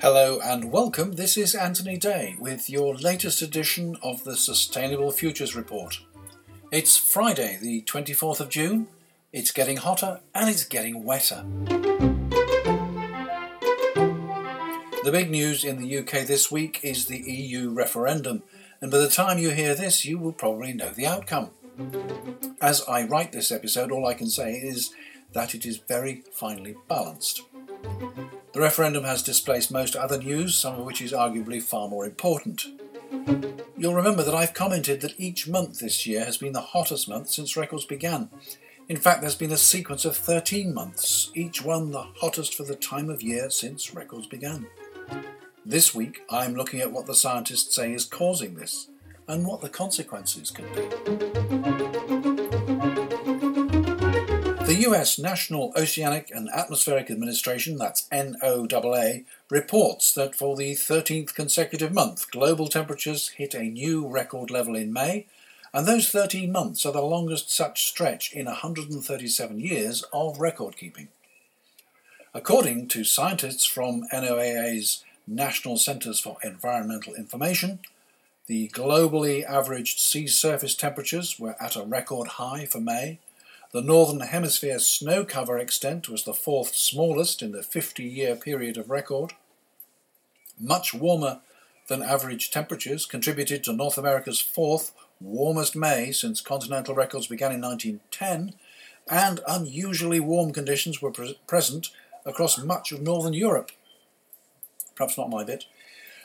Hello and welcome. This is Anthony Day with your latest edition of the Sustainable Futures Report. It's Friday, the 24th of June. It's getting hotter and it's getting wetter. The big news in the UK this week is the EU referendum, and by the time you hear this, you will probably know the outcome. As I write this episode, all I can say is that it is very finely balanced. The referendum has displaced most other news, some of which is arguably far more important. You'll remember that I've commented that each month this year has been the hottest month since records began. In fact, there's been a sequence of 13 months, each one the hottest for the time of year since records began. This week, I'm looking at what the scientists say is causing this and what the consequences could be. The US National Oceanic and Atmospheric Administration, that's NOAA, reports that for the 13th consecutive month, global temperatures hit a new record level in May, and those 13 months are the longest such stretch in 137 years of record keeping. According to scientists from NOAA's National Centres for Environmental Information, the globally averaged sea surface temperatures were at a record high for May. The Northern Hemisphere snow cover extent was the fourth smallest in the 50 year period of record. Much warmer than average temperatures contributed to North America's fourth warmest May since continental records began in 1910, and unusually warm conditions were pre- present across much of northern Europe perhaps not my bit.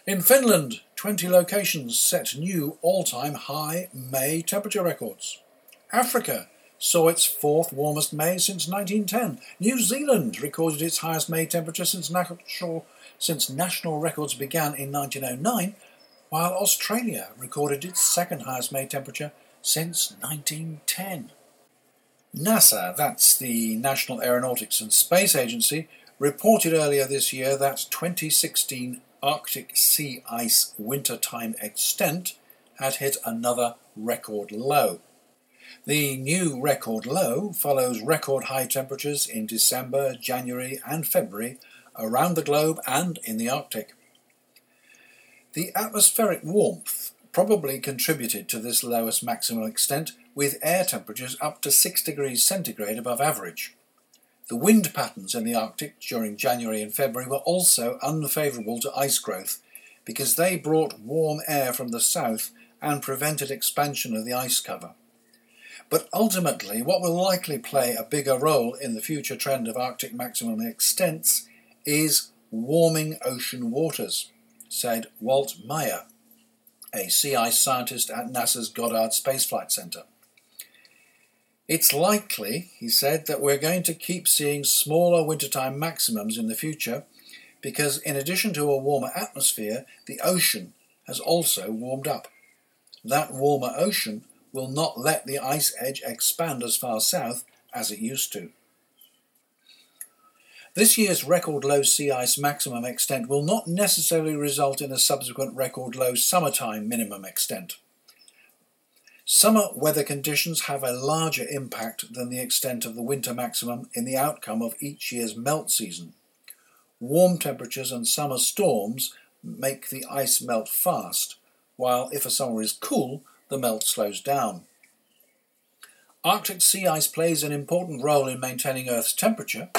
In Finland, 20 locations set new all time high May temperature records. Africa saw its fourth warmest May since 1910. New Zealand recorded its highest May temperature since national, since national records began in 1909, while Australia recorded its second highest May temperature since 1910. NASA, that's the National Aeronautics and Space Agency, reported earlier this year that 2016 Arctic sea ice wintertime extent had hit another record low. The new record low follows record high temperatures in December, January, and February around the globe and in the Arctic. The atmospheric warmth probably contributed to this lowest maximum extent, with air temperatures up to 6 degrees centigrade above average. The wind patterns in the Arctic during January and February were also unfavourable to ice growth because they brought warm air from the south and prevented expansion of the ice cover. But ultimately, what will likely play a bigger role in the future trend of Arctic maximum extents is warming ocean waters, said Walt Meier, a sea ice scientist at NASA's Goddard Space Flight Center. It's likely, he said, that we're going to keep seeing smaller wintertime maximums in the future because, in addition to a warmer atmosphere, the ocean has also warmed up. That warmer ocean will not let the ice edge expand as far south as it used to. This year's record low sea ice maximum extent will not necessarily result in a subsequent record low summertime minimum extent. Summer weather conditions have a larger impact than the extent of the winter maximum in the outcome of each year's melt season. Warm temperatures and summer storms make the ice melt fast, while if a summer is cool, the melt slows down. Arctic sea ice plays an important role in maintaining Earth's temperature.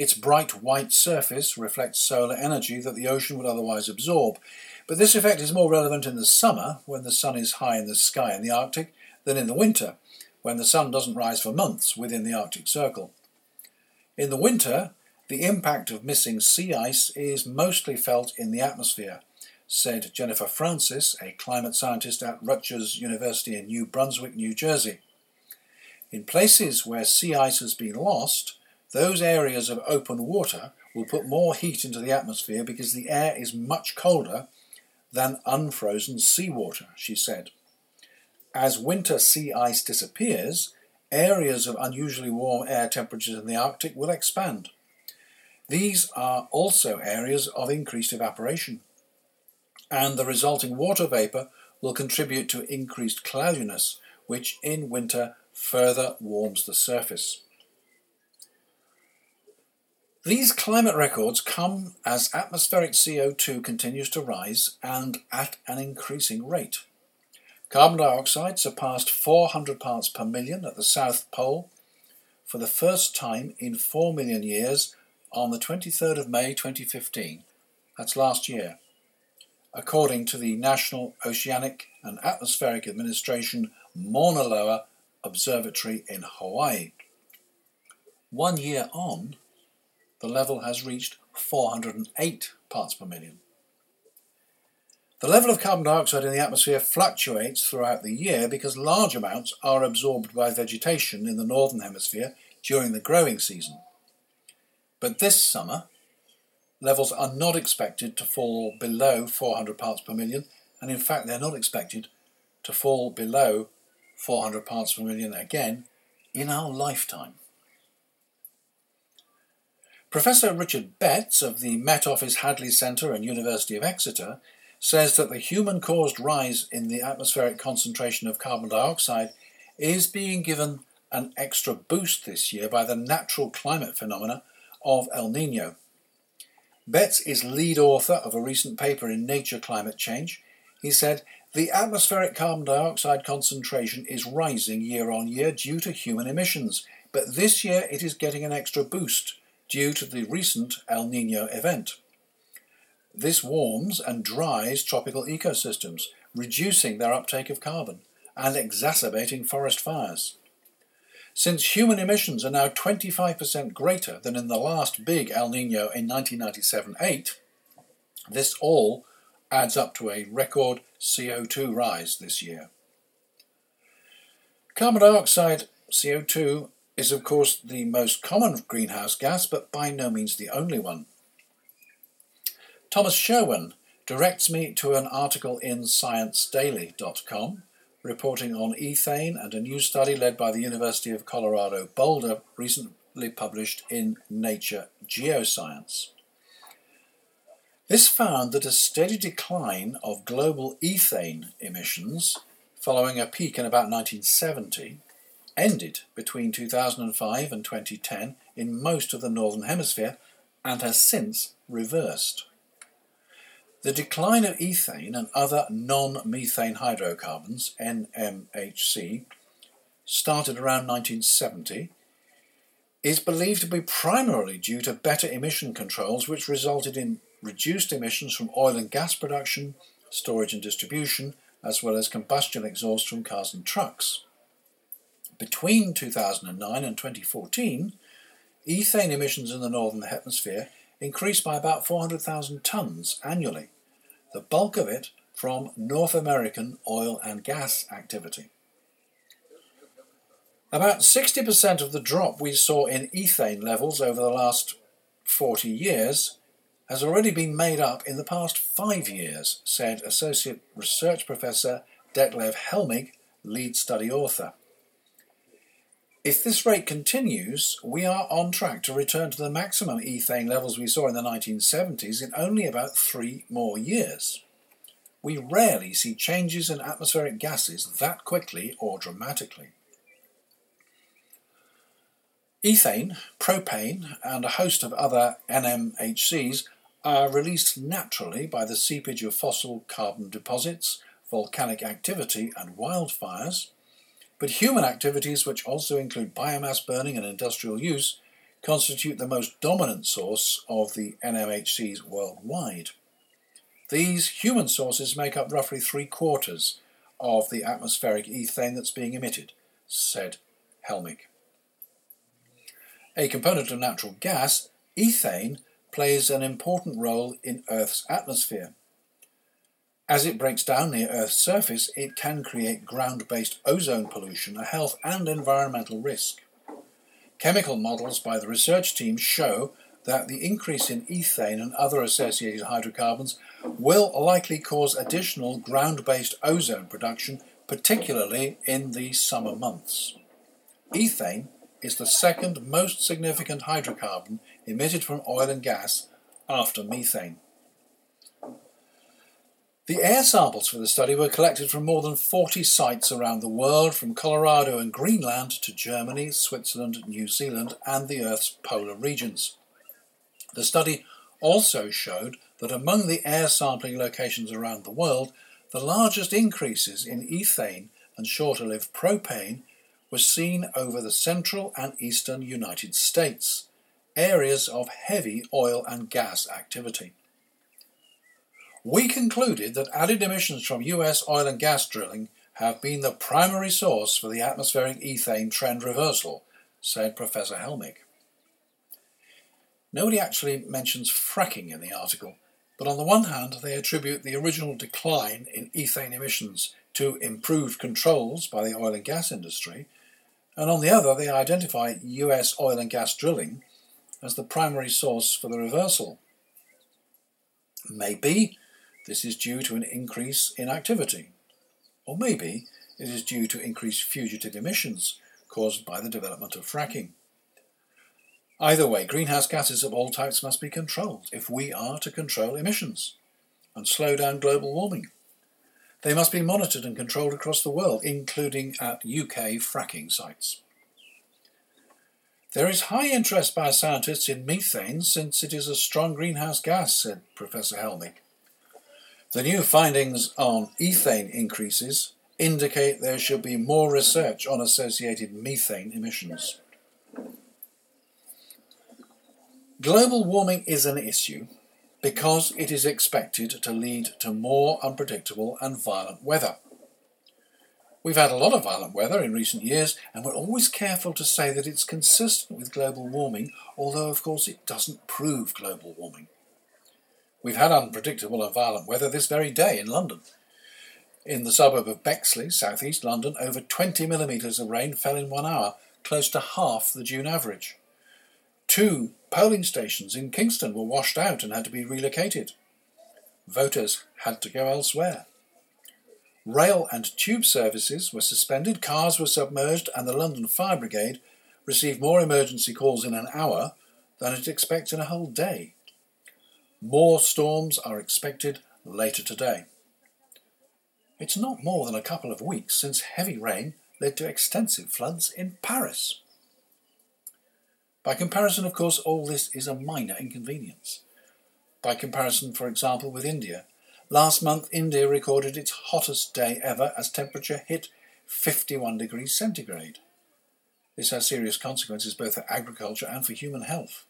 Its bright white surface reflects solar energy that the ocean would otherwise absorb, but this effect is more relevant in the summer, when the sun is high in the sky in the Arctic, than in the winter, when the sun doesn't rise for months within the Arctic Circle. In the winter, the impact of missing sea ice is mostly felt in the atmosphere, said Jennifer Francis, a climate scientist at Rutgers University in New Brunswick, New Jersey. In places where sea ice has been lost, those areas of open water will put more heat into the atmosphere because the air is much colder than unfrozen seawater, she said. As winter sea ice disappears, areas of unusually warm air temperatures in the Arctic will expand. These are also areas of increased evaporation, and the resulting water vapour will contribute to increased cloudiness, which in winter further warms the surface. These climate records come as atmospheric CO2 continues to rise and at an increasing rate. Carbon dioxide surpassed 400 parts per million at the South Pole for the first time in 4 million years on the 23rd of May 2015. That's last year, according to the National Oceanic and Atmospheric Administration Mauna Loa Observatory in Hawaii. One year on, the level has reached 408 parts per million. The level of carbon dioxide in the atmosphere fluctuates throughout the year because large amounts are absorbed by vegetation in the northern hemisphere during the growing season. But this summer, levels are not expected to fall below 400 parts per million, and in fact, they're not expected to fall below 400 parts per million again in our lifetime. Professor Richard Betts of the Met Office Hadley Centre and University of Exeter says that the human caused rise in the atmospheric concentration of carbon dioxide is being given an extra boost this year by the natural climate phenomena of El Nino. Betts is lead author of a recent paper in Nature Climate Change. He said, The atmospheric carbon dioxide concentration is rising year on year due to human emissions, but this year it is getting an extra boost due to the recent El Nino event. This warms and dries tropical ecosystems, reducing their uptake of carbon and exacerbating forest fires. Since human emissions are now 25% greater than in the last big El Nino in 1997 8, this all adds up to a record CO2 rise this year. Carbon dioxide, CO2, is of course the most common greenhouse gas, but by no means the only one. Thomas Sherwin directs me to an article in ScienceDaily.com reporting on ethane and a new study led by the University of Colorado Boulder recently published in Nature Geoscience. This found that a steady decline of global ethane emissions following a peak in about 1970 ended between 2005 and 2010 in most of the Northern Hemisphere and has since reversed. The decline of ethane and other non methane hydrocarbons, NMHC, started around 1970, is believed to be primarily due to better emission controls, which resulted in reduced emissions from oil and gas production, storage and distribution, as well as combustion exhaust from cars and trucks. Between 2009 and 2014, ethane emissions in the Northern Hemisphere increased by about 400,000 tonnes annually, the bulk of it from North American oil and gas activity. About 60% of the drop we saw in ethane levels over the last 40 years has already been made up in the past five years, said Associate Research Professor Detlev Helmig, lead study author. If this rate continues, we are on track to return to the maximum ethane levels we saw in the 1970s in only about three more years. We rarely see changes in atmospheric gases that quickly or dramatically. Ethane, propane, and a host of other NMHCs are released naturally by the seepage of fossil carbon deposits, volcanic activity, and wildfires but human activities, which also include biomass burning and industrial use, constitute the most dominant source of the NMHCs worldwide. These human sources make up roughly three quarters of the atmospheric ethane that's being emitted, said Helmig. A component of natural gas, ethane plays an important role in Earth's atmosphere. As it breaks down near Earth's surface, it can create ground based ozone pollution, a health and environmental risk. Chemical models by the research team show that the increase in ethane and other associated hydrocarbons will likely cause additional ground based ozone production, particularly in the summer months. Ethane is the second most significant hydrocarbon emitted from oil and gas after methane. The air samples for the study were collected from more than 40 sites around the world, from Colorado and Greenland to Germany, Switzerland, New Zealand, and the Earth's polar regions. The study also showed that among the air sampling locations around the world, the largest increases in ethane and shorter lived propane were seen over the central and eastern United States, areas of heavy oil and gas activity. We concluded that added emissions from US oil and gas drilling have been the primary source for the atmospheric ethane trend reversal, said Professor Helmig. Nobody actually mentions fracking in the article, but on the one hand, they attribute the original decline in ethane emissions to improved controls by the oil and gas industry, and on the other, they identify US oil and gas drilling as the primary source for the reversal. Maybe this is due to an increase in activity, or maybe it is due to increased fugitive emissions caused by the development of fracking. Either way, greenhouse gases of all types must be controlled if we are to control emissions and slow down global warming. They must be monitored and controlled across the world, including at UK fracking sites. There is high interest by scientists in methane since it is a strong greenhouse gas, said Professor Helmig. The new findings on ethane increases indicate there should be more research on associated methane emissions. Global warming is an issue because it is expected to lead to more unpredictable and violent weather. We've had a lot of violent weather in recent years, and we're always careful to say that it's consistent with global warming, although, of course, it doesn't prove global warming. We've had unpredictable and violent weather this very day in London. In the suburb of Bexley, southeast London, over 20 millimetres of rain fell in one hour, close to half the June average. Two polling stations in Kingston were washed out and had to be relocated. Voters had to go elsewhere. Rail and tube services were suspended, cars were submerged, and the London Fire Brigade received more emergency calls in an hour than it expects in a whole day. More storms are expected later today. It's not more than a couple of weeks since heavy rain led to extensive floods in Paris. By comparison, of course, all this is a minor inconvenience. By comparison, for example, with India, last month India recorded its hottest day ever as temperature hit 51 degrees centigrade. This has serious consequences both for agriculture and for human health.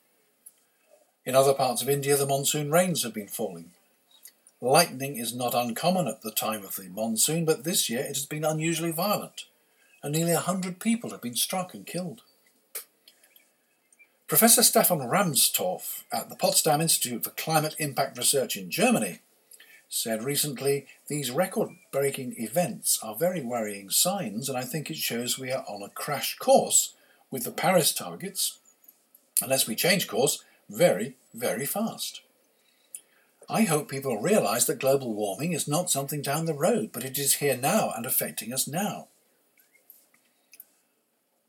In other parts of India, the monsoon rains have been falling. Lightning is not uncommon at the time of the monsoon, but this year it has been unusually violent, and nearly a hundred people have been struck and killed. Professor Stefan Rahmstorf at the Potsdam Institute for Climate Impact Research in Germany said recently these record breaking events are very worrying signs, and I think it shows we are on a crash course with the Paris targets, unless we change course very, very fast. I hope people realise that global warming is not something down the road, but it is here now and affecting us now.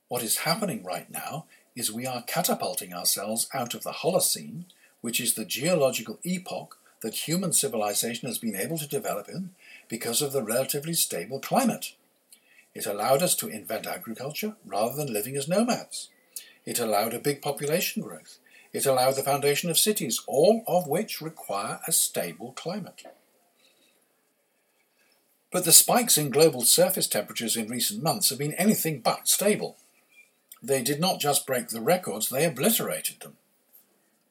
What is happening right now is we are catapulting ourselves out of the Holocene, which is the geological epoch that human civilization has been able to develop in because of the relatively stable climate. It allowed us to invent agriculture rather than living as nomads. It allowed a big population growth. It allowed the foundation of cities, all of which require a stable climate. But the spikes in global surface temperatures in recent months have been anything but stable. They did not just break the records, they obliterated them.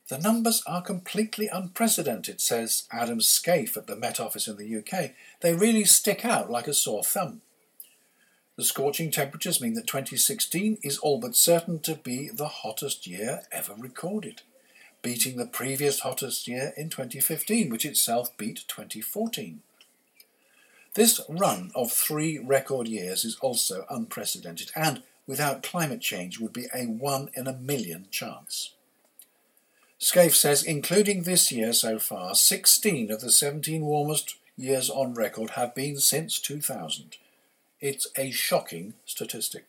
The numbers are completely unprecedented, says Adam Scaife at the Met Office in the UK. They really stick out like a sore thumb. The scorching temperatures mean that 2016 is all but certain to be the hottest year ever recorded, beating the previous hottest year in 2015, which itself beat 2014. This run of three record years is also unprecedented and, without climate change, would be a one in a million chance. Scaife says, including this year so far, 16 of the 17 warmest years on record have been since 2000. It's a shocking statistic.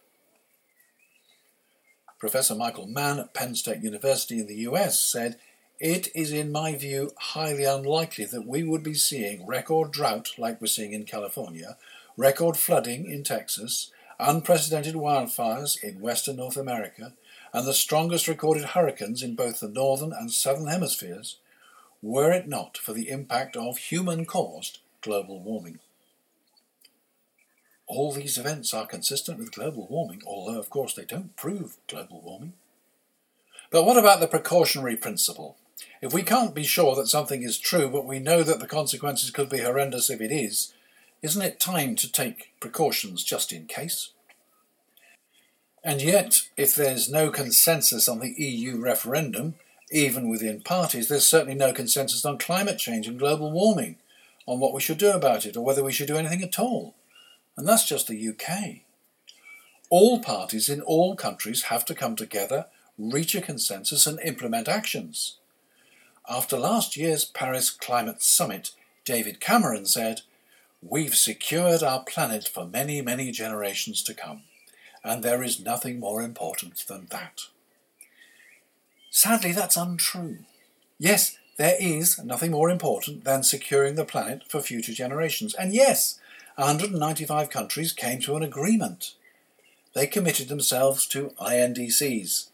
Professor Michael Mann at Penn State University in the US said, It is, in my view, highly unlikely that we would be seeing record drought like we're seeing in California, record flooding in Texas, unprecedented wildfires in western North America, and the strongest recorded hurricanes in both the northern and southern hemispheres, were it not for the impact of human caused global warming. All these events are consistent with global warming, although, of course, they don't prove global warming. But what about the precautionary principle? If we can't be sure that something is true, but we know that the consequences could be horrendous if it is, isn't it time to take precautions just in case? And yet, if there's no consensus on the EU referendum, even within parties, there's certainly no consensus on climate change and global warming, on what we should do about it, or whether we should do anything at all. And that's just the UK. All parties in all countries have to come together, reach a consensus, and implement actions. After last year's Paris Climate Summit, David Cameron said, We've secured our planet for many, many generations to come, and there is nothing more important than that. Sadly, that's untrue. Yes, there is nothing more important than securing the planet for future generations. And yes, 195 countries came to an agreement. They committed themselves to INDCs,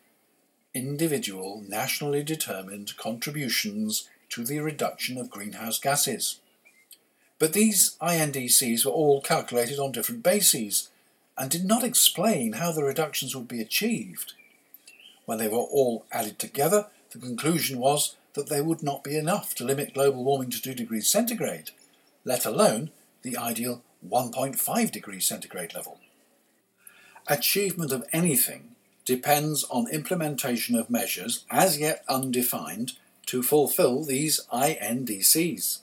individual, nationally determined contributions to the reduction of greenhouse gases. But these INDCs were all calculated on different bases and did not explain how the reductions would be achieved. When they were all added together, the conclusion was that they would not be enough to limit global warming to 2 degrees centigrade, let alone the ideal 1.5 degrees centigrade level. Achievement of anything depends on implementation of measures as yet undefined to fulfill these INDCs.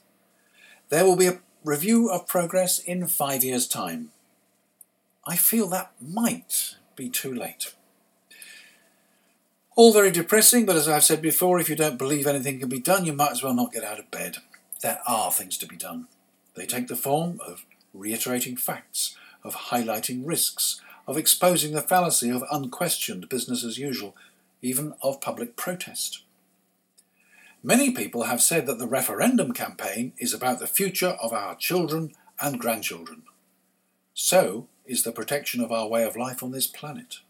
There will be a review of progress in five years' time. I feel that might be too late. All very depressing, but as I've said before, if you don't believe anything can be done, you might as well not get out of bed. There are things to be done. They take the form of reiterating facts, of highlighting risks, of exposing the fallacy of unquestioned business as usual, even of public protest. Many people have said that the referendum campaign is about the future of our children and grandchildren. So is the protection of our way of life on this planet.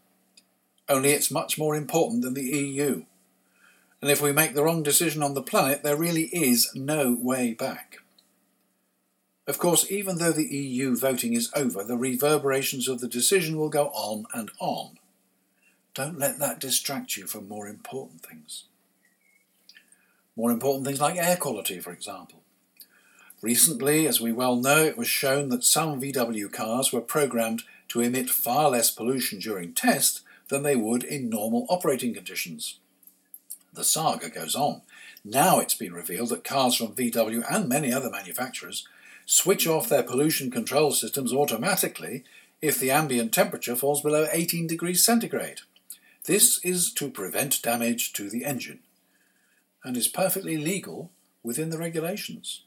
Only it's much more important than the EU. And if we make the wrong decision on the planet, there really is no way back. Of course, even though the EU voting is over, the reverberations of the decision will go on and on. Don't let that distract you from more important things. More important things like air quality, for example. Recently, as we well know, it was shown that some VW cars were programmed to emit far less pollution during test than they would in normal operating conditions. The saga goes on. Now it's been revealed that cars from VW and many other manufacturers switch off their pollution control systems automatically if the ambient temperature falls below 18 degrees centigrade. This is to prevent damage to the engine and is perfectly legal within the regulations.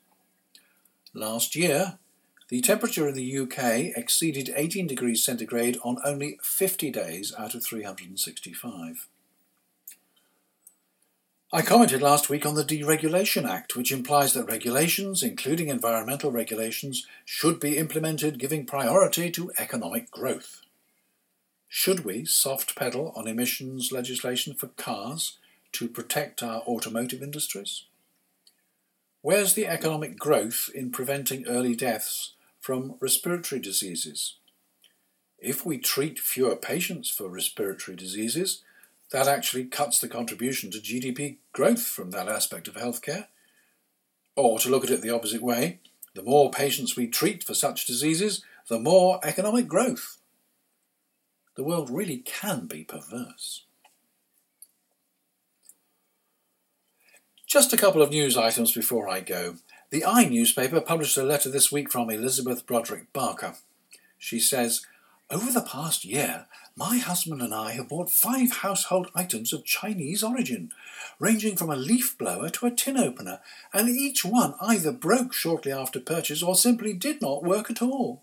Last year, the temperature in the UK exceeded 18 degrees centigrade on only 50 days out of 365. I commented last week on the Deregulation Act, which implies that regulations, including environmental regulations, should be implemented giving priority to economic growth. Should we soft pedal on emissions legislation for cars to protect our automotive industries? Where's the economic growth in preventing early deaths from respiratory diseases? If we treat fewer patients for respiratory diseases, that actually cuts the contribution to GDP growth from that aspect of healthcare. Or to look at it the opposite way, the more patients we treat for such diseases, the more economic growth. The world really can be perverse. Just a couple of news items before I go. The I newspaper published a letter this week from Elizabeth Broderick Barker. She says, Over the past year, my husband and I have bought five household items of Chinese origin, ranging from a leaf blower to a tin opener, and each one either broke shortly after purchase or simply did not work at all.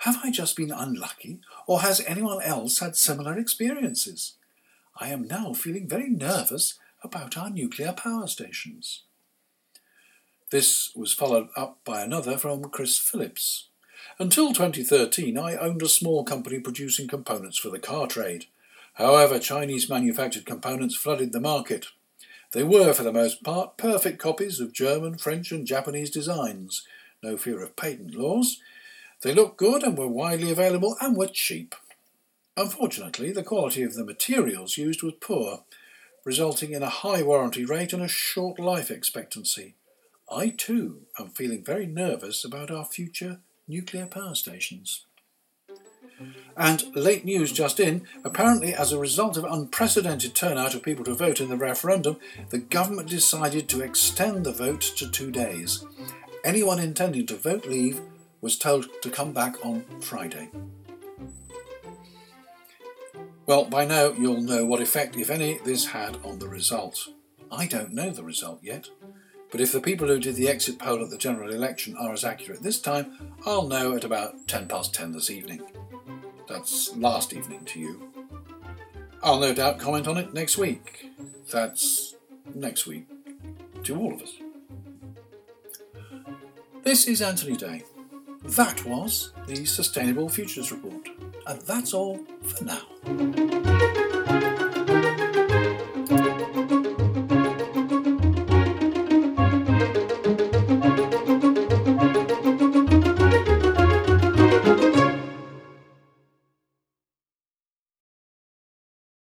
Have I just been unlucky, or has anyone else had similar experiences? I am now feeling very nervous about our nuclear power stations. This was followed up by another from Chris Phillips. Until 2013, I owned a small company producing components for the car trade. However, Chinese manufactured components flooded the market. They were, for the most part, perfect copies of German, French, and Japanese designs. No fear of patent laws. They looked good and were widely available and were cheap. Unfortunately, the quality of the materials used was poor, resulting in a high warranty rate and a short life expectancy. I too am feeling very nervous about our future nuclear power stations. And late news just in apparently, as a result of unprecedented turnout of people to vote in the referendum, the government decided to extend the vote to two days. Anyone intending to vote leave was told to come back on Friday. Well, by now you'll know what effect, if any, this had on the result. I don't know the result yet, but if the people who did the exit poll at the general election are as accurate this time, I'll know at about 10 past 10 this evening. That's last evening to you. I'll no doubt comment on it next week. That's next week to all of us. This is Anthony Day. That was the Sustainable Futures Report. And that's all for now.